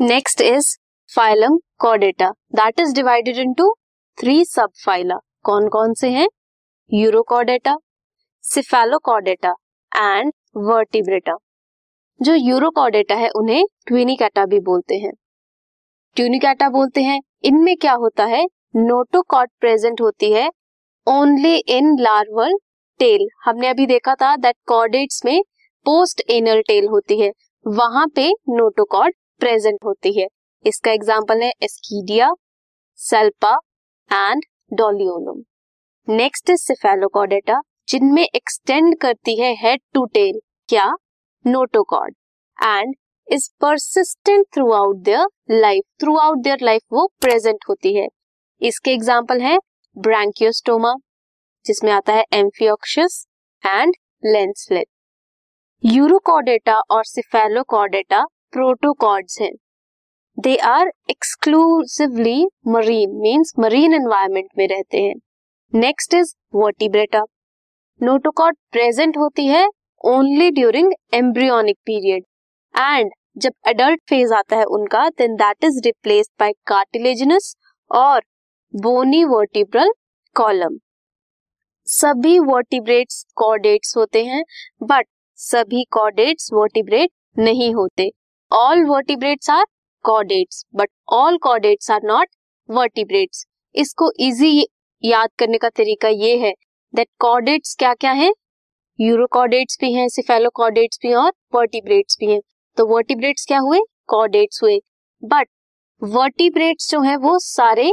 Next is phylum chordata that is divided into three subphyla कौन कौन से हैं? यूरोकॉर्डेटा सिफेलोकॉर्डेटा एंड वर्टिब्रेटा जो यूरोकॉर्डेटा है, उन्हें ट्विनिकैटा भी बोलते हैं। ट्यूनिकैटा बोलते हैं, इनमें क्या होता है? नोटोकॉट प्रेजेंट होती है ओनली इन लार्वल टेल हमने अभी देखा था दैट कॉर्डेट्स में पोस्ट एनल टेल होती है, वहाँ पे नोटोकॉड प्रेजेंट होती है। इसका एग्ज़ाम्पल है ascidia, salpa and doliolum. Next is cephalochordata, जिनमें एक्सटेंड करती है हेड टू टेल क्या? Notochord. And is persistent throughout their life throughout their life वो प्रेजेंट होती है। इसके एग्ज़ाम्पल है ब्रैंकियोस्टोमा, जिसमें आता है एम्फियोक्सिस एंड लेंसलेट यूरोकॉर्डेटा और सिफेलोकॉर्डेटा प्रोटोकॉर्ड्स हैं। They are exclusively marine means marine environment में रहते हैं। Next is vertebrata notochord present होती है only during embryonic period and जब एडल्ट फ़ेज़ आता है उनका then that is replaced by cartilaginous और बोनी वर्टिब्रल कॉलम सभी वर्टिब्रेट्स कॉर्डेट्स होते हैं बट सभी कॉर्डेट्स वर्टिब्रेट नहीं होते। All vertebrates are chordates but all chordates are not vertebrates इसको इजी याद करने का तरीका ये है दैट कॉर्डेट्स क्या क्या है? यूरोकॉर्डेट्स भी हैं सिफेलोकॉर्डेट्स भी हैं और वर्टिब्रेट्स भी हैं। तो वर्टिब्रेट्स क्या हुए? कॉर्डेट्स हुए। बट वर्टिब्रेट्स जो है वो सारे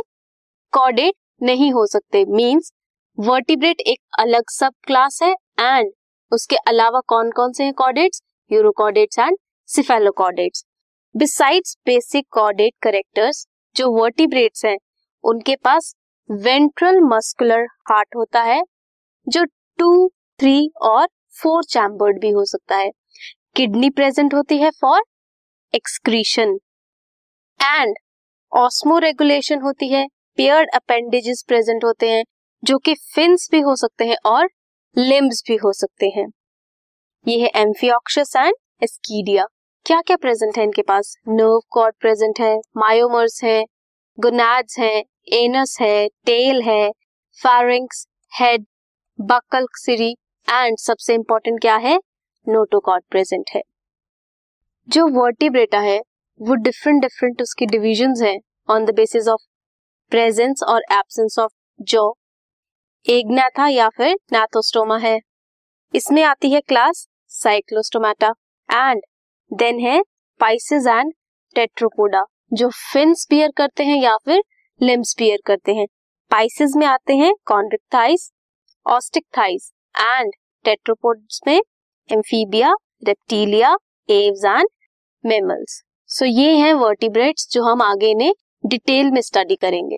कॉर्डेट नहीं हो सकते। मीन्स वर्टिब्रेट एक अलग सब क्लास है एंड उसके अलावा कौन कौन से हैं chordates urochordates and cephalochordates besides basic chordate characters जो वर्टिब्रेट्स हैं, उनके पास वेंट्रल मस्कुलर हार्ट होता है, जो टू थ्री और फोर चैम्बर्ड भी हो सकता है। किडनी प्रेजेंट होती है for excretion and osmoregulation होती है पेयर्ड अपेंडेजेस प्रेजेंट होते हैं, जो कि फिन्स भी हो सकते हैं और लिम्स भी हो सकते हैं। ये है एम्फियोक्सिस एंड एस्कीडिया क्या क्या प्रेजेंट है इनके पास? नर्व कॉर्ड प्रेजेंट है मायोमर्स है गुनाड्स है एनस है टेल है pharynx head buccal cirri and सबसे इंपॉर्टेंट क्या है? नोटोकॉर्ड प्रेजेंट है। जो वर्टिब्रेटा है, वो डिफरेंट डिफरेंट उसकी डिविजन है on the basis of presence और एब्सेंस ऑफ़ जो एग्नाथा या फिर नाथोस्टोमा है। इसमें आती है क्लास साइक्लोस्टोमेटा एंड देन है पाइसिस एंड टेट्रोपोडा जो फिन स्पीयर करते हैं या फिर लिम स्पीयर करते हैं। पाइसिस में आते हैं chondrichthyes osteichthyes and tetrapods में amphibia reptilia aves and mammals so ये हैं वर्टिब्रेट्स जो हम आगे इन्हें डिटेल में स्टडी करेंगे।